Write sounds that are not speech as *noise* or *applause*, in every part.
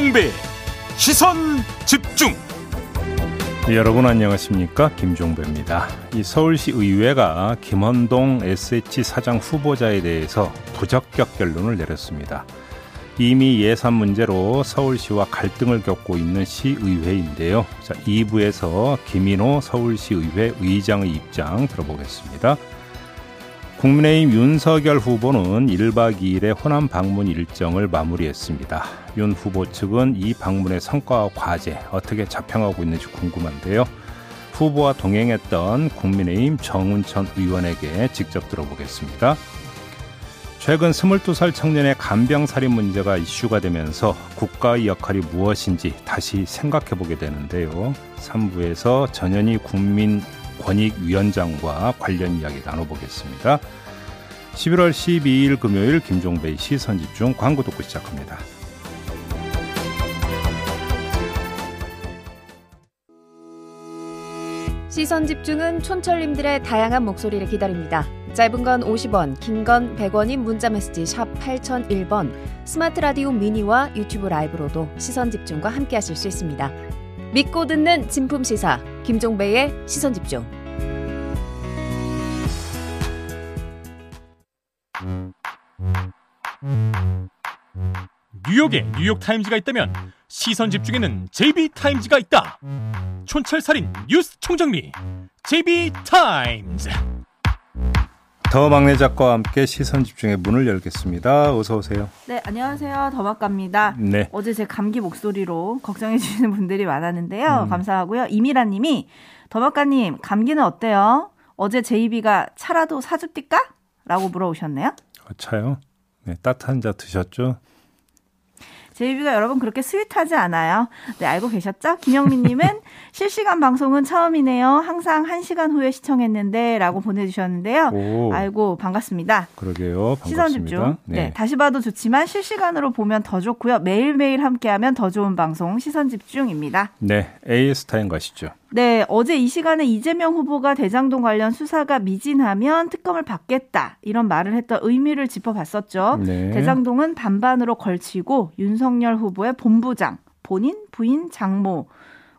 김종배 시선 집중. 여러분 안녕하십니까 김종배입니다. 이 서울시 의회가 김원동 SH 사장 후보자에 대해서 부적격 결론을 내렸습니다. 이미 예산 문제로 서울시와 갈등을 겪고 있는 시의회인데요. 자, 2부에서 김인호 서울시의회 의장의 입장 들어보겠습니다. 국민의힘 윤석열 후보는 1박 2일의 호남 방문 일정을 마무리했습니다. 윤 후보 측은 이 방문의 성과와 과제 어떻게 자평하고 있는지 궁금한데요. 후보와 동행했던 국민의힘 정운천 의원에게 직접 들어보겠습니다. 최근 22살 청년의 간병살인 문제가 이슈가 되면서 국가의 역할이 무엇인지 다시 생각해보게 되는데요. 3부에서 전현희 국민 권익위원장과 관련 이야기 나눠보겠습니다. 11월 12일 금요일 김종배의 시선집중 광고 듣고 시작합니다. 시선 집중은 촌철님들의 다양한 목소리를 기다립니다. 짧은 건 50원, 긴 건 100원인 문자 메시지 샵 8001번, 스마트 라디오 미니와 유튜브 라이브로도 시선 집중과 함께 하실 수 있습니다. 믿고 듣는 진품 시사 김종배의 시선 집중. 뉴욕에 뉴욕 타임즈가 있다면 시선 집중에는 JB타임즈가 있다. 촌철살인 뉴스 총정리 JB타임즈. 더 막내 작가와 함께 시선 집중의 문을 열겠습니다. 어서 오세요. 네, 안녕하세요. 더박갑니다. 네. 어제 제 감기 목소리로 걱정해 주시는 분들이 많았는데요. 음. 감사하고요. 이미라 님이 더박가님, 감기는 어때요? 어제 제이비가 차라도 사줍디까? 라고 물어오셨네요. 어, 차요? 네, 따뜻한 차 드셨죠? JB가 여러분 그렇게 스윗하지 않아요. 네, 알고 계셨죠? 김영민님은 *laughs* 실시간 방송은 처음이네요. 항상 1시간 후에 시청했는데 라고 보내주셨는데요. 오. 알고 반갑습니다. 그러게요. 반갑습니다. 시선 집중. 네. 네. 다시 봐도 좋지만 실시간으로 보면 더 좋고요. 매일매일 함께하면 더 좋은 방송 시선 집중입니다. 네, AS 타임 가시죠. 네, 어제 이 시간에 이재명 후보가 대장동 관련 수사가 미진하면 특검을 받겠다 이런 말을 했던 의미를 짚어봤었죠. 네. 대장동은 반반으로 걸치고 윤석열 후보의 본부장, 본인, 부인, 장모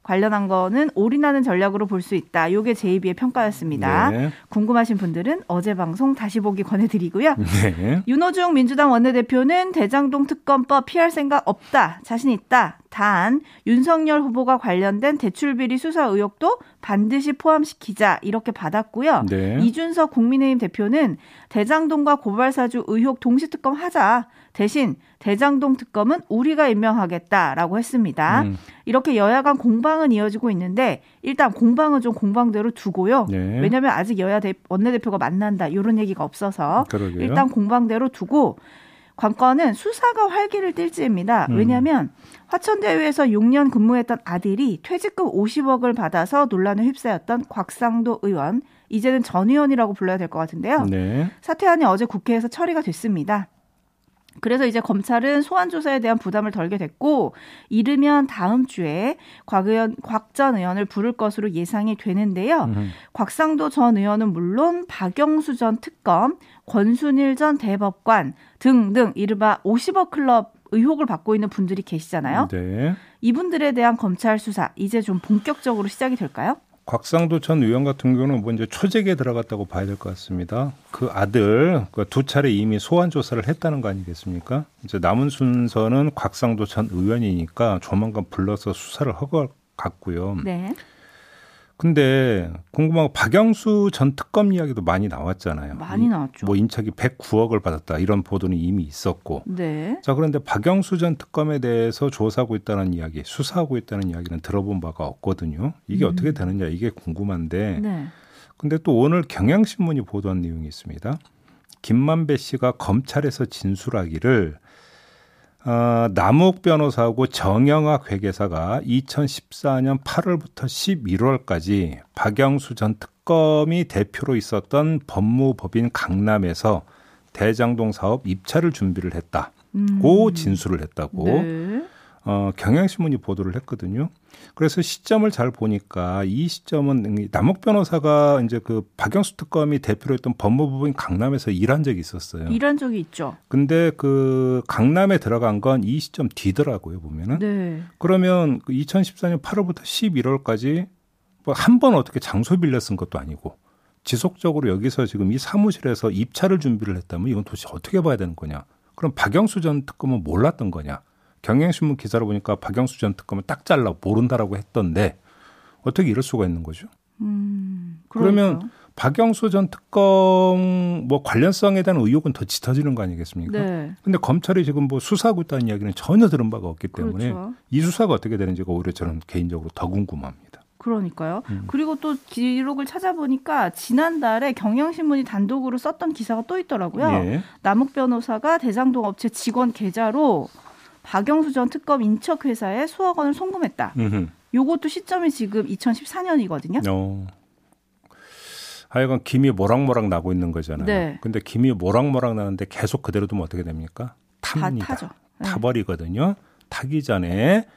관련한 거는 올인하는 전략으로 볼 수 있다. 요게 제이비의 평가였습니다. 네. 궁금하신 분들은 어제 방송 다시 보기 권해드리고요. 네. 윤호중 민주당 원내대표는 대장동 특검법 피할 생각 없다. 자신 있다. 단 윤석열 후보가 관련된 대출 비리 수사 의혹도 반드시 포함시키자 이렇게 받았고요. 네. 이준석 국민의힘 대표는 대장동과 고발사주 의혹 동시 특검 하자. 대신 대장동 특검은 우리가 임명하겠다라고 했습니다. 음. 이렇게 여야 간 공방 은 이어지고 있는데 일단 공방은 좀 공방대로 두고요. 네. 왜냐하면 아직 여야 대, 원내대표가 만난다 이런 얘기가 없어서 그러게요. 일단 공방대로 두고 관건은 수사가 활기를 띨지입니다. 음. 왜냐하면 화천대유에서 6년 근무했던 아들이 퇴직금 50억을 받아서 논란에 휩싸였던 곽상도 의원 이제는 전 의원이라고 불러야 될 것 같은데요. 네. 사퇴안이 어제 국회에서 처리가 됐습니다. 그래서 이제 검찰은 소환 조사에 대한 부담을 덜게 됐고 이르면 다음 주에 곽 의원 곽전 의원을 부를 것으로 예상이 되는데요. 음. 곽상도 전 의원은 물론 박영수 전 특검, 권순일 전 대법관 등등 이른바 50억 클럽 의혹을 받고 있는 분들이 계시잖아요. 네. 이분들에 대한 검찰 수사 이제 좀 본격적으로 시작이 될까요? 곽상도 전 의원 같은 경우는 먼저 초재기에 들어갔다고 봐야 될 것 같습니다. 그 아들 그두 차례 이미 소환 조사를 했다는 거 아니겠습니까? 이제 남은 순서는 곽상도 전 의원이니까 조만간 불러서 수사를 하고 것 같고요. 네. 근데 궁금한 거 박영수 전 특검 이야기도 많이 나왔잖아요. 많이 나왔죠. 뭐 인착이 109억을 받았다 이런 보도는 이미 있었고. 네. 자 그런데 박영수 전 특검에 대해서 조사하고 있다는 이야기, 수사하고 있다는 이야기는 들어본 바가 없거든요. 이게 음. 어떻게 되느냐 이게 궁금한데. 네. 근데 또 오늘 경향신문이 보도한 내용이 있습니다. 김만배 씨가 검찰에서 진술하기를 어, 남욱 변호사하고 정영학 회계사가 2014년 8월부터 11월까지 박영수 전 특검이 대표로 있었던 법무법인 강남에서 대장동 사업 입찰을 준비를 했다. 고 음. 진술을 했다고. 네. 어, 경향신문이 보도를 했거든요. 그래서 시점을 잘 보니까 이 시점은 남욱 변호사가 이제 그 박영수 특검이 대표로 했던 법무부인 강남에서 일한 적이 있었어요. 일한 적이 있죠. 근데 그 강남에 들어간 건 이 시점 뒤더라고요, 보면은. 네. 그러면 2014년 그 8월부터 11월까지 뭐 한 번 어떻게 장소 빌려 쓴 것도 아니고 지속적으로 여기서 지금 이 사무실에서 입찰을 준비를 했다면 이건 도대체 어떻게 봐야 되는 거냐? 그럼 박영수 전 특검은 몰랐던 거냐? 경향신문 기사를 보니까 박영수 전 특검은 딱 잘라 모른다라고 했던데 어떻게 이럴 수가 있는 거죠? 음, 그러면 박영수 전 특검 뭐 관련성에 대한 의혹은 더 짙어지는 거 아니겠습니까? 네. 근데 검찰이 지금 뭐 수사하고 있다는 이야기는 전혀 들은 바가 없기 때문에 그렇죠. 이 수사가 어떻게 되는지가 오히려 저는 개인적으로 더 궁금합니다. 그러니까요. 음. 그리고 또 기록을 찾아보니까 지난달에 경향신문이 단독으로 썼던 기사가 또 있더라고요. 예. 남욱 변호사가 대장동 업체 직원 계좌로 박영수 전 특검 인척 회사에 수억 원을 송금했다. 음흠. 요것도 시점이 지금 2014년이거든요. 어. 하여간 김이 모락모락 나고 있는 거잖아요. 네. 근데 김이 모락모락 나는데 계속 그대로 두면 어떻게 됩니까? 탑니다. 네. 타버리거든요. 타기 전에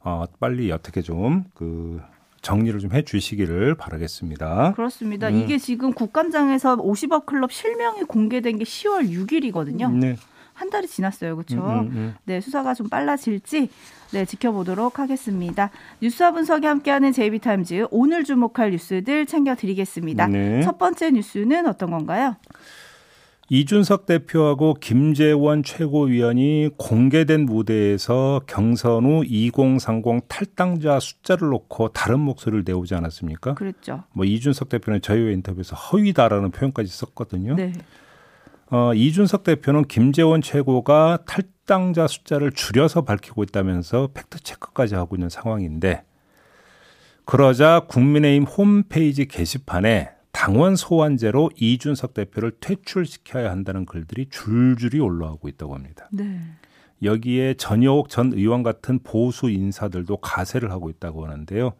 어, 빨리 어떻게 좀 그 정리를 좀 해주시기를 바라겠습니다. 그렇습니다. 음. 이게 지금 국감장에서 50억 클럽 실명이 공개된 게 10월 6일이거든요. 네. 한 달이 지났어요. 그렇죠? 음, 음, 음. 네, 수사가 좀 빨라질지 네, 지켜보도록 하겠습니다. 뉴스와 분석이 함께하는 JB TIMES 오늘 주목할 뉴스들 챙겨드리겠습니다. 네. 첫 번째 뉴스는 어떤 건가요? 이준석 대표하고 김재원 최고위원이 공개된 무대에서 경선 후 2030 탈당자 숫자를 놓고 다른 목소리를 내오지 않았습니까? 그렇죠. 뭐 이준석 대표는 저희와 인터뷰에서 허위다라는 표현까지 썼거든요. 네. 어, 이준석 대표는 김재원 최고가 탈당자 숫자를 줄여서 밝히고 있다면서 팩트 체크까지 하고 있는 상황인데 그러자 국민의힘 홈페이지 게시판에 당원 소환제로 이준석 대표를 퇴출시켜야 한다는 글들이 줄줄이 올라오고 있다고 합니다. 네. 여기에 전효옥 전 의원 같은 보수 인사들도 가세를 하고 있다고 하는데요.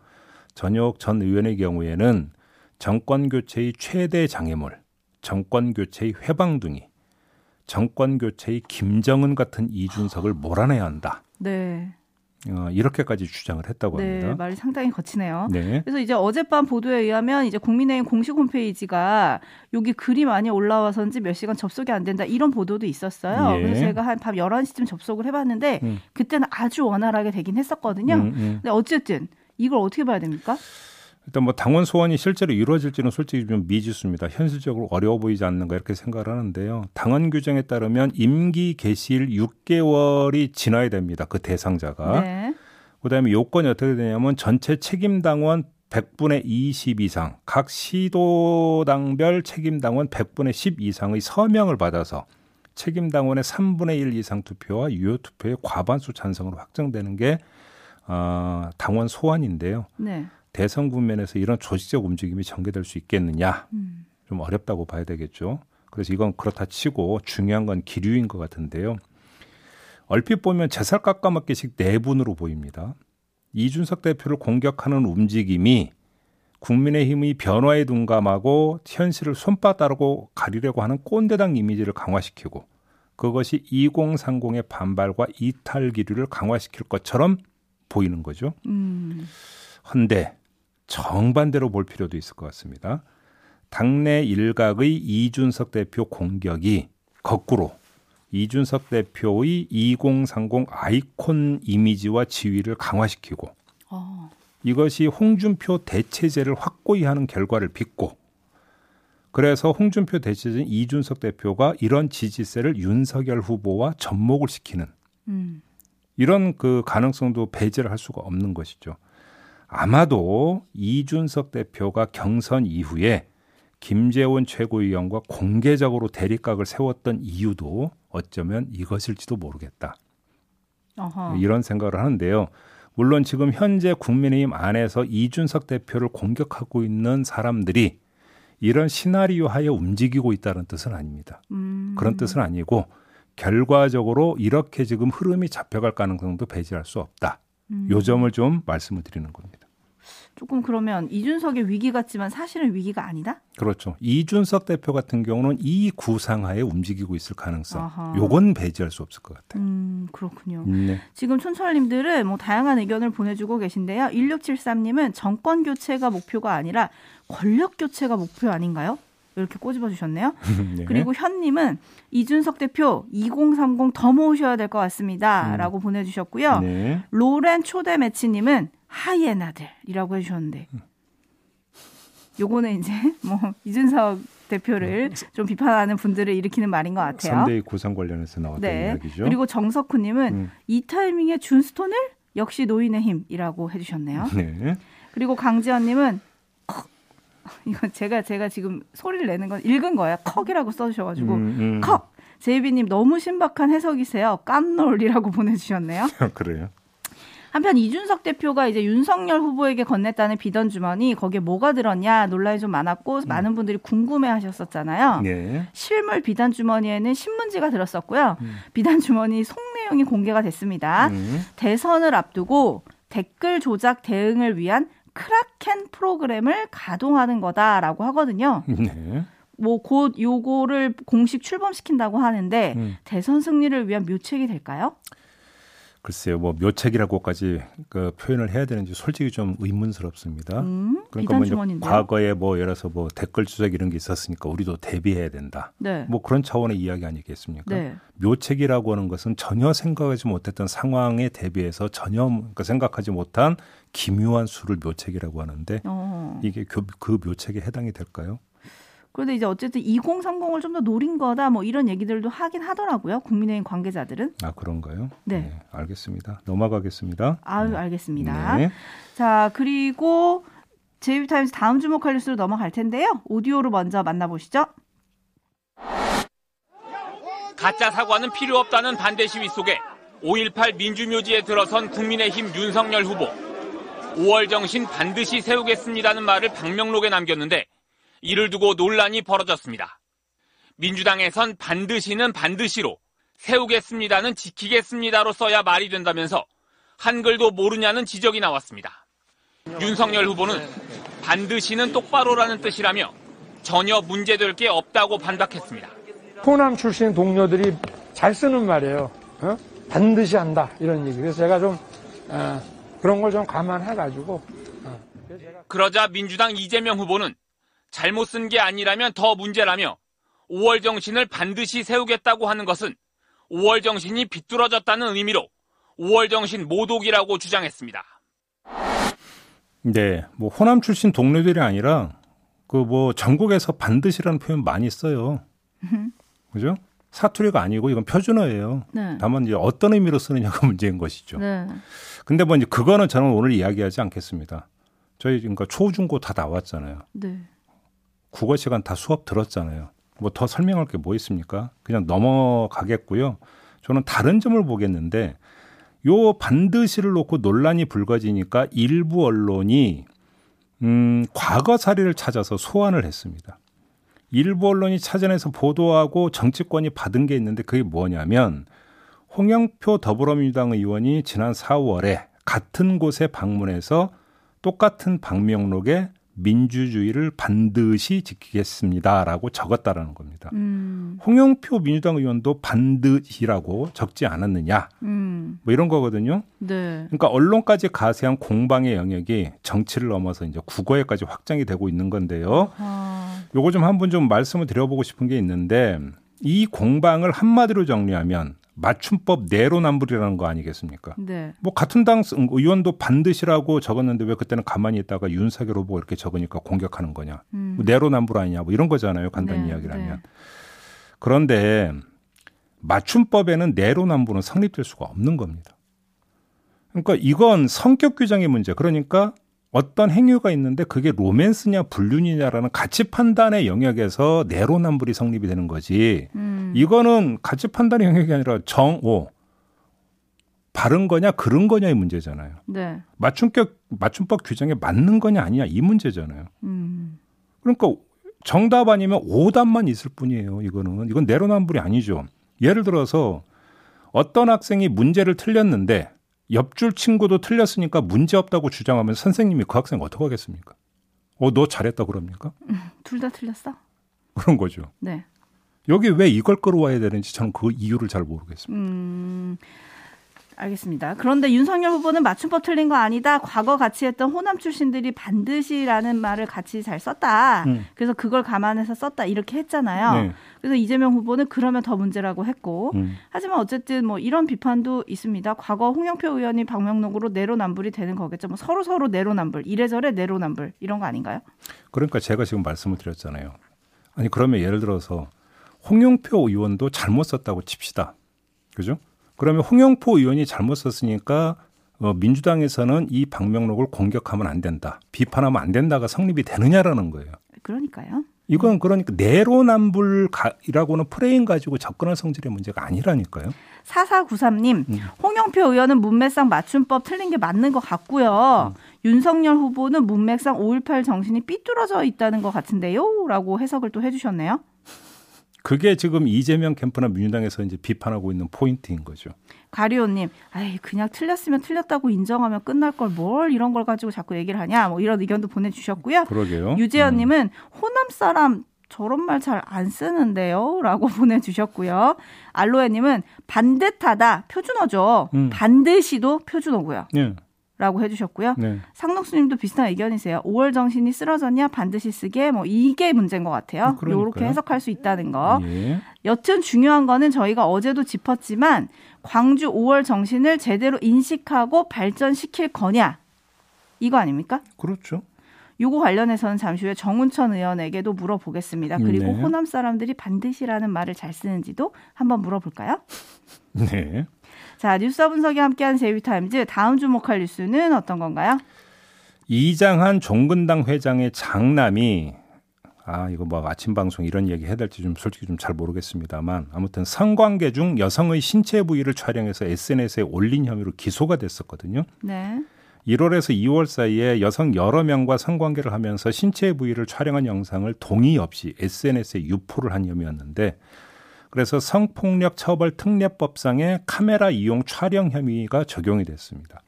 전효옥 전 의원의 경우에는 정권 교체의 최대 장애물, 정권 교체의 회방둥이, 정권 교체의 김정은 같은 이준석을 몰아내야 한다. 네. 어, 이렇게까지 주장을 했다고 네, 합니다. 말이 상당히 거치네요. 네. 그래서 이제 어젯밤 보도에 의하면 이제 국민의힘 공식 홈페이지가 여기 글이 많이 올라와서인지 몇 시간 접속이 안 된다 이런 보도도 있었어요. 예. 그래서 제가 한 밤 11시쯤 접속을 해봤는데 음. 그때는 아주 원활하게 되긴 했었거든요. 음, 음. 근데 어쨌든 이걸 어떻게 봐야 됩니까? 일단 뭐 당원 소환이 실제로 이루어질지는 솔직히 좀 미지수입니다. 현실적으로 어려워 보이지 않는가 이렇게 생각을 하는데요. 당원 규정에 따르면 임기 개시일 6개월이 지나야 됩니다. 그 대상자가. 네. 그다음에 요건이 어떻게 되냐면 전체 책임 당원 100분의 20 이상, 각 시도당별 책임 당원 100분의 10 이상의 서명을 받아서 책임 당원의 3분의 1 이상 투표와 유효 투표의 과반수 찬성으로 확정되는 게 어, 당원 소환인데요. 네. 대선 국면에서 이런 조직적 움직임이 전개될 수 있겠느냐 음. 좀 어렵다고 봐야 되겠죠. 그래서 이건 그렇다 치고 중요한 건 기류인 것 같은데요. 얼핏 보면 제살 깎아먹기식 내분으로 보입니다. 이준석 대표를 공격하는 움직임이 국민의힘의 변화에 둔감하고 현실을 손바닥으로 가리려고 하는 꼰대당 이미지를 강화시키고 그것이 2030의 반발과 이탈 기류를 강화시킬 것처럼 보이는 거죠. 음. 헌데 정반대로 볼 필요도 있을 것 같습니다. 당내 일각의 이준석 대표 공격이 거꾸로 이준석 대표의 2030 아이콘 이미지와 지위를 강화시키고 어. 이것이 홍준표 대체제를 확고히 하는 결과를 빚고 그래서 홍준표 대체제인 이준석 대표가 이런 지지세를 윤석열 후보와 접목을 시키는 음. 이런 그 가능성도 배제를 할 수가 없는 것이죠. 아마도 이준석 대표가 경선 이후에 김재원 최고위원과 공개적으로 대립각을 세웠던 이유도 어쩌면 이것일지도 모르겠다. 어허. 이런 생각을 하는데요. 물론 지금 현재 국민의힘 안에서 이준석 대표를 공격하고 있는 사람들이 이런 시나리오 하에 움직이고 있다는 뜻은 아닙니다. 음. 그런 뜻은 아니고 결과적으로 이렇게 지금 흐름이 잡혀갈 가능성도 배제할 수 없다. 음. 요 점을 좀 말씀을 드리는 겁니다. 조금 그러면 이준석의 위기 같지만 사실은 위기가 아니다? 그렇죠. 이준석 대표 같은 경우는 이 구상하에 움직이고 있을 가능성. 아하. 요건 배제할 수 없을 것 같아요. 음, 그렇군요. 네. 지금 촌철님들은 뭐 다양한 의견을 보내주고 계신데요. 1673님은 정권 교체가 목표가 아니라 권력 교체가 목표 아닌가요? 이렇게 꼬집어 주셨네요. *laughs* 네. 그리고 현님은 이준석 대표 2030 더 모으셔야 될 것 같습니다. 음. 라고 보내주셨고요. 네. 로렌 초대 매치님은 하이에나들이라고 해주셨는데 요거는 이제 *laughs* 뭐 이준석 대표를 좀 비판하는 분들을 일으키는 말인 것 같아요. 3대 구상 관련해서 나왔던 네. 이야기죠. 그리고 정석훈님은 음. 이 타이밍에 준스톤을 역시 노인의 힘이라고 해주셨네요. 네. 그리고 강지현님은 이건 제가 제가 지금 소리를 내는 건 읽은 거예요. 컥이라고 써주셔가지고 음, 음. 컥. 제이비님 너무 신박한 해석이세요. 깜놀이라고 보내주셨네요. *laughs* 그래요? 한편 이준석 대표가 이제 윤석열 후보에게 건넸다는 비던 주머니 거기에 뭐가 들었냐 논란이 좀 많았고 음. 많은 분들이 궁금해하셨었잖아요. 네. 실물 비단 주머니에는 신문지가 들었었고요. 음. 비단 주머니 속 내용이 공개가 됐습니다. 음. 대선을 앞두고 댓글 조작 대응을 위한 크라켄 프로그램을 가동하는 거다라고 하거든요. 네. 뭐곧 요거를 공식 출범시킨다고 하는데 음. 대선 승리를 위한 묘책이 될까요? 글쎄요, 뭐 묘책이라고까지 그 표현을 해야 되는지 솔직히 좀 의문스럽습니다. 음, 그러니까 뭐 과거에 뭐 예를 들어서 뭐 댓글 주작 이런 게 있었으니까 우리도 대비해야 된다. 네. 뭐 그런 차원의 이야기 아니겠습니까? 네. 묘책이라고 하는 것은 전혀 생각하지 못했던 상황에 대비해서 전혀 그러니까 생각하지 못한 기묘한 수를 묘책이라고 하는데 어. 이게 그, 그 묘책에 해당이 될까요? 그런데 이제 어쨌든 2030을 좀 더 노린 거다 뭐 이런 얘기들도 하긴 하더라고요. 국민의힘 관계자들은. 아 그런가요? 네. 네 알겠습니다. 넘어가겠습니다. 아유 네. 알겠습니다. 네. 자 그리고 제이비타임스 다음 주목할 뉴스로 넘어갈 텐데요. 오디오로 먼저 만나보시죠. 가짜 사과는 필요 없다는 반대 시위 속에 5.18 민주묘지에 들어선 국민의힘 윤석열 후보. 5월 정신 반드시 세우겠습니다는 말을 방명록에 남겼는데 이를 두고 논란이 벌어졌습니다. 민주당에선 반드시는 반드시로 세우겠습니다는 지키겠습니다로 써야 말이 된다면서 한글도 모르냐는 지적이 나왔습니다. 윤석열 후보는 반드시는 똑바로라는 뜻이라며 전혀 문제될 게 없다고 반박했습니다. 호남 출신 동료들이 잘 쓰는 말이에요. 어? 반드시 한다 이런 얘기. 그래서 제가 좀 어, 그런 걸 좀 감안해가지고. 어. 그러자 민주당 이재명 후보는 잘못 쓴 게 아니라면 더 문제라며 5월 정신을 반드시 세우겠다고 하는 것은 5월 정신이 비뚤어졌다는 의미로 5월 정신 모독이라고 주장했습니다. 네, 뭐 호남 출신 동료들이 아니라 그 뭐 전국에서 반드시라는 표현 많이 써요. 그죠? 사투리가 아니고 이건 표준어예요. 네. 다만 이제 어떤 의미로 쓰느냐가 *laughs* 문제인 것이죠. 네. 근데 뭐 이제 그거는 저는 오늘 이야기하지 않겠습니다. 저희 그러니까 초중고 다 나왔잖아요. 네. 국어 시간 다 수업 들었잖아요. 뭐 더 설명할 게 뭐 있습니까? 그냥 넘어가겠고요. 저는 다른 점을 보겠는데 요 반드시를 놓고 논란이 불거지니까 일부 언론이 음, 과거 사례를 찾아서 소환을 했습니다. 일부 언론이 찾아내서 보도하고 정치권이 받은 게 있는데 그게 뭐냐면 홍영표 더불어민주당 의원이 지난 4월에 같은 곳에 방문해서 똑같은 방명록에 민주주의를 반드시 지키겠습니다라고 적었다라는 겁니다. 음. 홍영표 민주당 의원도 반드시라고 적지 않았느냐, 음. 뭐 이런 거거든요. 네. 그러니까 언론까지 가세한 공방의 영역이 정치를 넘어서 이제 국어에까지 확장이 되고 있는 건데요. 아. 요거 좀 한번 좀 말씀을 드려보고 싶은 게 있는데 이 공방을 한마디로 정리하면 맞춤법 내로남불이라는 거 아니겠습니까? 네. 뭐 같은 당 의원도 반드시라고 적었는데 왜 그때는 가만히 있다가 윤석열 후보 이렇게 적으니까 공격하는 거냐? 음. 뭐 내로남불 아니냐? 뭐 이런 거잖아요. 간단히 네, 이야기를 하면. 네. 그런데 맞춤법에는 내로남불은 성립될 수가 없는 겁니다. 그러니까 이건 성격 규정의 문제. 그러니까 어떤 행위가 있는데 그게 로맨스냐 불륜이냐라는 가치 판단의 영역에서 내로남불이 성립이 되는 거지. 음. 이거는 가치 판단의 영역이 아니라 정오 바른 거냐 그른 거냐의 문제잖아요. 네. 맞춤격 맞춤법 규정에 맞는 거냐 아니냐 이 문제잖아요. 음. 그러니까 정답 아니면 오답만 있을 뿐이에요. 이거는 이건 내로남불이 아니죠. 예를 들어서 어떤 학생이 문제를 틀렸는데 옆줄 친구도 틀렸으니까 문제 없다고 주장하면 선생님이 그 학생 어떻게 하겠습니까? 어, 너 잘했다 그럽니까? 음, *laughs* 둘다 틀렸어? 그런 거죠. 네. 여기 왜 이걸 끌어와야 되는지 저는 그 이유를 잘 모르겠습니다. 음, 알겠습니다. 그런데 윤석열 후보는 맞춤법 틀린 거 아니다. 과거 같이 했던 호남 출신들이 반드시라는 말을 같이 잘 썼다. 음. 그래서 그걸 감안해서 썼다. 이렇게 했잖아요. 네. 그래서 이재명 후보는 그러면 더 문제라고 했고. 음. 하지만 어쨌든 뭐 이런 비판도 있습니다. 과거 홍영표 의원이 방명록으로 내로남불이 되는 거겠죠. 뭐 서로 서로 내로남불, 이래저래 내로남불 이런 거 아닌가요? 그러니까 제가 지금 말씀을 드렸잖아요. 아니 그러면 예를 들어서 홍영표 의원도 잘못 썼다고 칩시다. 그죠? 그러면 홍영표 의원이 잘못 썼으니까 어, 민주당에서는 이 방명록을 공격하면 안 된다, 비판하면 안 된다가 성립이 되느냐라는 거예요. 그러니까요. 이건 그러니까 내로남불이라고는 프레임 가지고 접근할 성질의 문제가 아니라니까요. 4493님, 음. 홍영표 의원은 문맥상 맞춤법 틀린 게 맞는 것 같고요. 음. 윤석열 후보는 문맥상 5.18 정신이 삐뚤어져 있다는 것 같은데요? 라고 해석을 또 해주셨네요. 그게 지금 이재명 캠프나 민주당에서 이제 비판하고 있는 포인트인 거죠. 가리오님, 아이 그냥 틀렸으면 틀렸다고 인정하면 끝날 걸 뭘 이런 걸 가지고 자꾸 얘기를 하냐, 뭐 이런 의견도 보내주셨고요. 그러게요. 유재현님은 음. 호남 사람 저런 말 잘 안 쓰는데요? 라고 *laughs* 보내주셨고요. 알로에님은 반듯하다, 표준어죠. 음. 반드시도 표준어고요. 네. 라고 해주셨고요. 네. 상록수님도 비슷한 의견이세요. 5월 정신이 쓰러졌냐 반드시 쓰게 뭐 이게 문제인 것 같아요. 이렇게 해석할 수 있다는 거. 예. 여튼 중요한 거는 저희가 어제도 짚었지만 광주 5월 정신을 제대로 인식하고 발전시킬 거냐 이거 아닙니까? 그렇죠. 요거 관련해서는 잠시 후에 정운천 의원에게도 물어보겠습니다. 그리고 네. 호남 사람들이 반드시라는 말을 잘 쓰는지도 한번 물어볼까요? 네. 자, 뉴스 분석이 함께한 제이타임즈 다음 주목할 뉴스는 어떤 건가요? 이장한 종근당 회장의 장남이 아 이거 뭐 아침 방송 이런 얘기 해야 될지 좀 솔직히 좀 잘 모르겠습니다만 아무튼 성관계 중 여성의 신체 부위를 촬영해서 SNS에 올린 혐의로 기소가 됐었거든요. 네. 1월에서 2월 사이에 여성 여러 명과 성관계를 하면서 신체 부위를 촬영한 영상을 동의 없이 SNS에 유포를 한 혐의였는데 그래서 성폭력 처벌 특례법상의 카메라 이용 촬영 혐의가 적용이 됐습니다.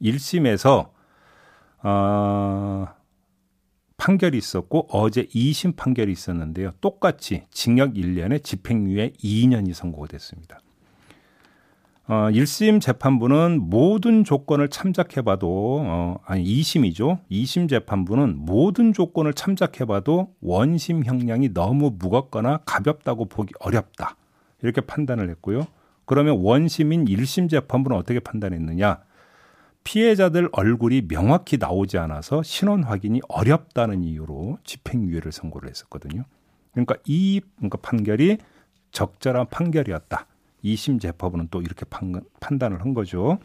1심에서 어, 판결이 있었고 어제 2심 판결이 있었는데요. 똑같이 징역 1년에 집행유예 2년이 선고가 됐습니다. 어, 1심 재판부는 모든 조건을 참작해봐도, 어, 아니, 2심이죠. 2심 재판부는 모든 조건을 참작해봐도 원심 형량이 너무 무겁거나 가볍다고 보기 어렵다. 이렇게 판단을 했고요. 그러면 원심인 1심 재판부는 어떻게 판단했느냐? 피해자들 얼굴이 명확히 나오지 않아서 신원 확인이 어렵다는 이유로 집행유예를 선고를 했었거든요. 그러니까 이 그러니까 판결이 적절한 판결이었다. 2심 재판부는 또 이렇게 판, 판단을 한 거죠.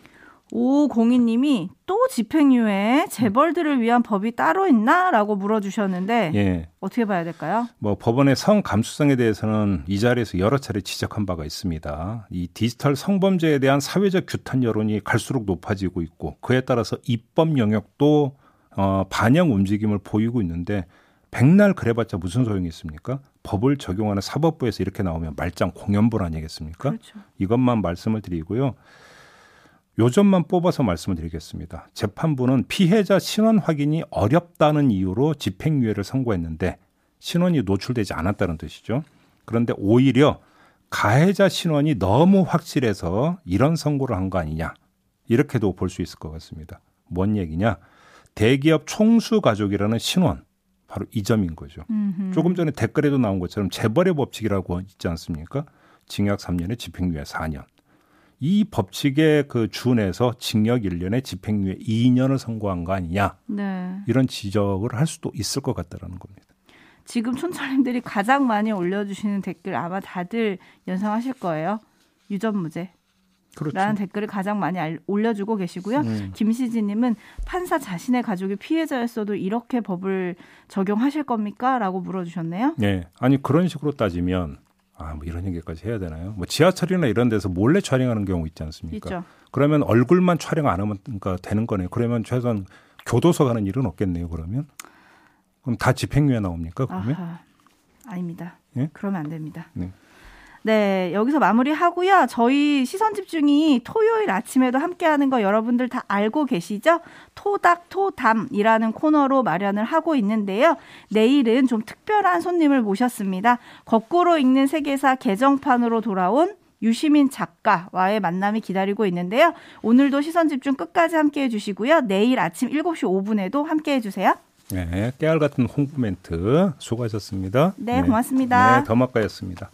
오공인님이 또 집행유예 재벌들을 위한 법이 따로 있나라고 물어주셨는데 예. 어떻게 봐야 될까요? 뭐 법원의 성 감수성에 대해서는 이 자리에서 여러 차례 지적한 바가 있습니다. 이 디지털 성범죄에 대한 사회적 규탄 여론이 갈수록 높아지고 있고 그에 따라서 입법 영역도 어, 반영 움직임을 보이고 있는데 백날 그래봤자 무슨 소용이 있습니까? 법을 적용하는 사법부에서 이렇게 나오면 말짱 공연불 아니겠습니까? 그렇죠. 이것만 말씀을 드리고요. 요점만 뽑아서 말씀을 드리겠습니다. 재판부는 피해자 신원 확인이 어렵다는 이유로 집행유예를 선고했는데 신원이 노출되지 않았다는 뜻이죠. 그런데 오히려 가해자 신원이 너무 확실해서 이런 선고를 한 거 아니냐. 이렇게도 볼 수 있을 것 같습니다. 뭔 얘기냐? 대기업 총수 가족이라는 신원 바로 이 점인 거죠. 음흠. 조금 전에 댓글에도 나온 것처럼 재벌의 법칙이라고 있지 않습니까? 징역 3년에 집행유예 4년. 이 법칙에 그 준해서 징역 1년에 집행유예 2년을 선고한 거 아니냐. 네. 이런 지적을 할 수도 있을 것 같다라는 겁니다. 지금 촌철님들이 가장 많이 올려주시는 댓글 아마 다들 연상하실 거예요. 유전무죄. 그렇죠. 라는 댓글을 가장 많이 알, 올려주고 계시고요. 음. 김시진님은 판사 자신의 가족이 피해자였어도 이렇게 법을 적용하실 겁니까? 라고 물어주셨네요. 네. 아니, 그런 식으로 따지면, 아, 뭐 이런 얘기까지 해야 되나요? 뭐 지하철이나 이런 데서 몰래 촬영하는 경우 있지 않습니까? 있죠. 그러면 얼굴만 촬영 안 하면 그러니까 되는 거네요. 그러면 최소한 교도소 가는 일은 없겠네요, 그러면. 그럼 다 집행유예 나옵니까, 그러면? 아하, 아닙니다. 예? 그러면 안 됩니다. 네. 네, 여기서 마무리하고요. 저희 시선 집중이 토요일 아침에도 함께하는 거 여러분들 다 알고 계시죠? 토닥 토담이라는 코너로 마련을 하고 있는데요. 내일은 좀 특별한 손님을 모셨습니다. 거꾸로 읽는 세계사 개정판으로 돌아온 유시민 작가와의 만남이 기다리고 있는데요. 오늘도 시선 집중 끝까지 함께 해주시고요. 내일 아침 7시 5분에도 함께 해주세요. 네, 깨알 같은 홍보 멘트 수고하셨습니다. 네, 고맙습니다. 네, 더마카였습니다.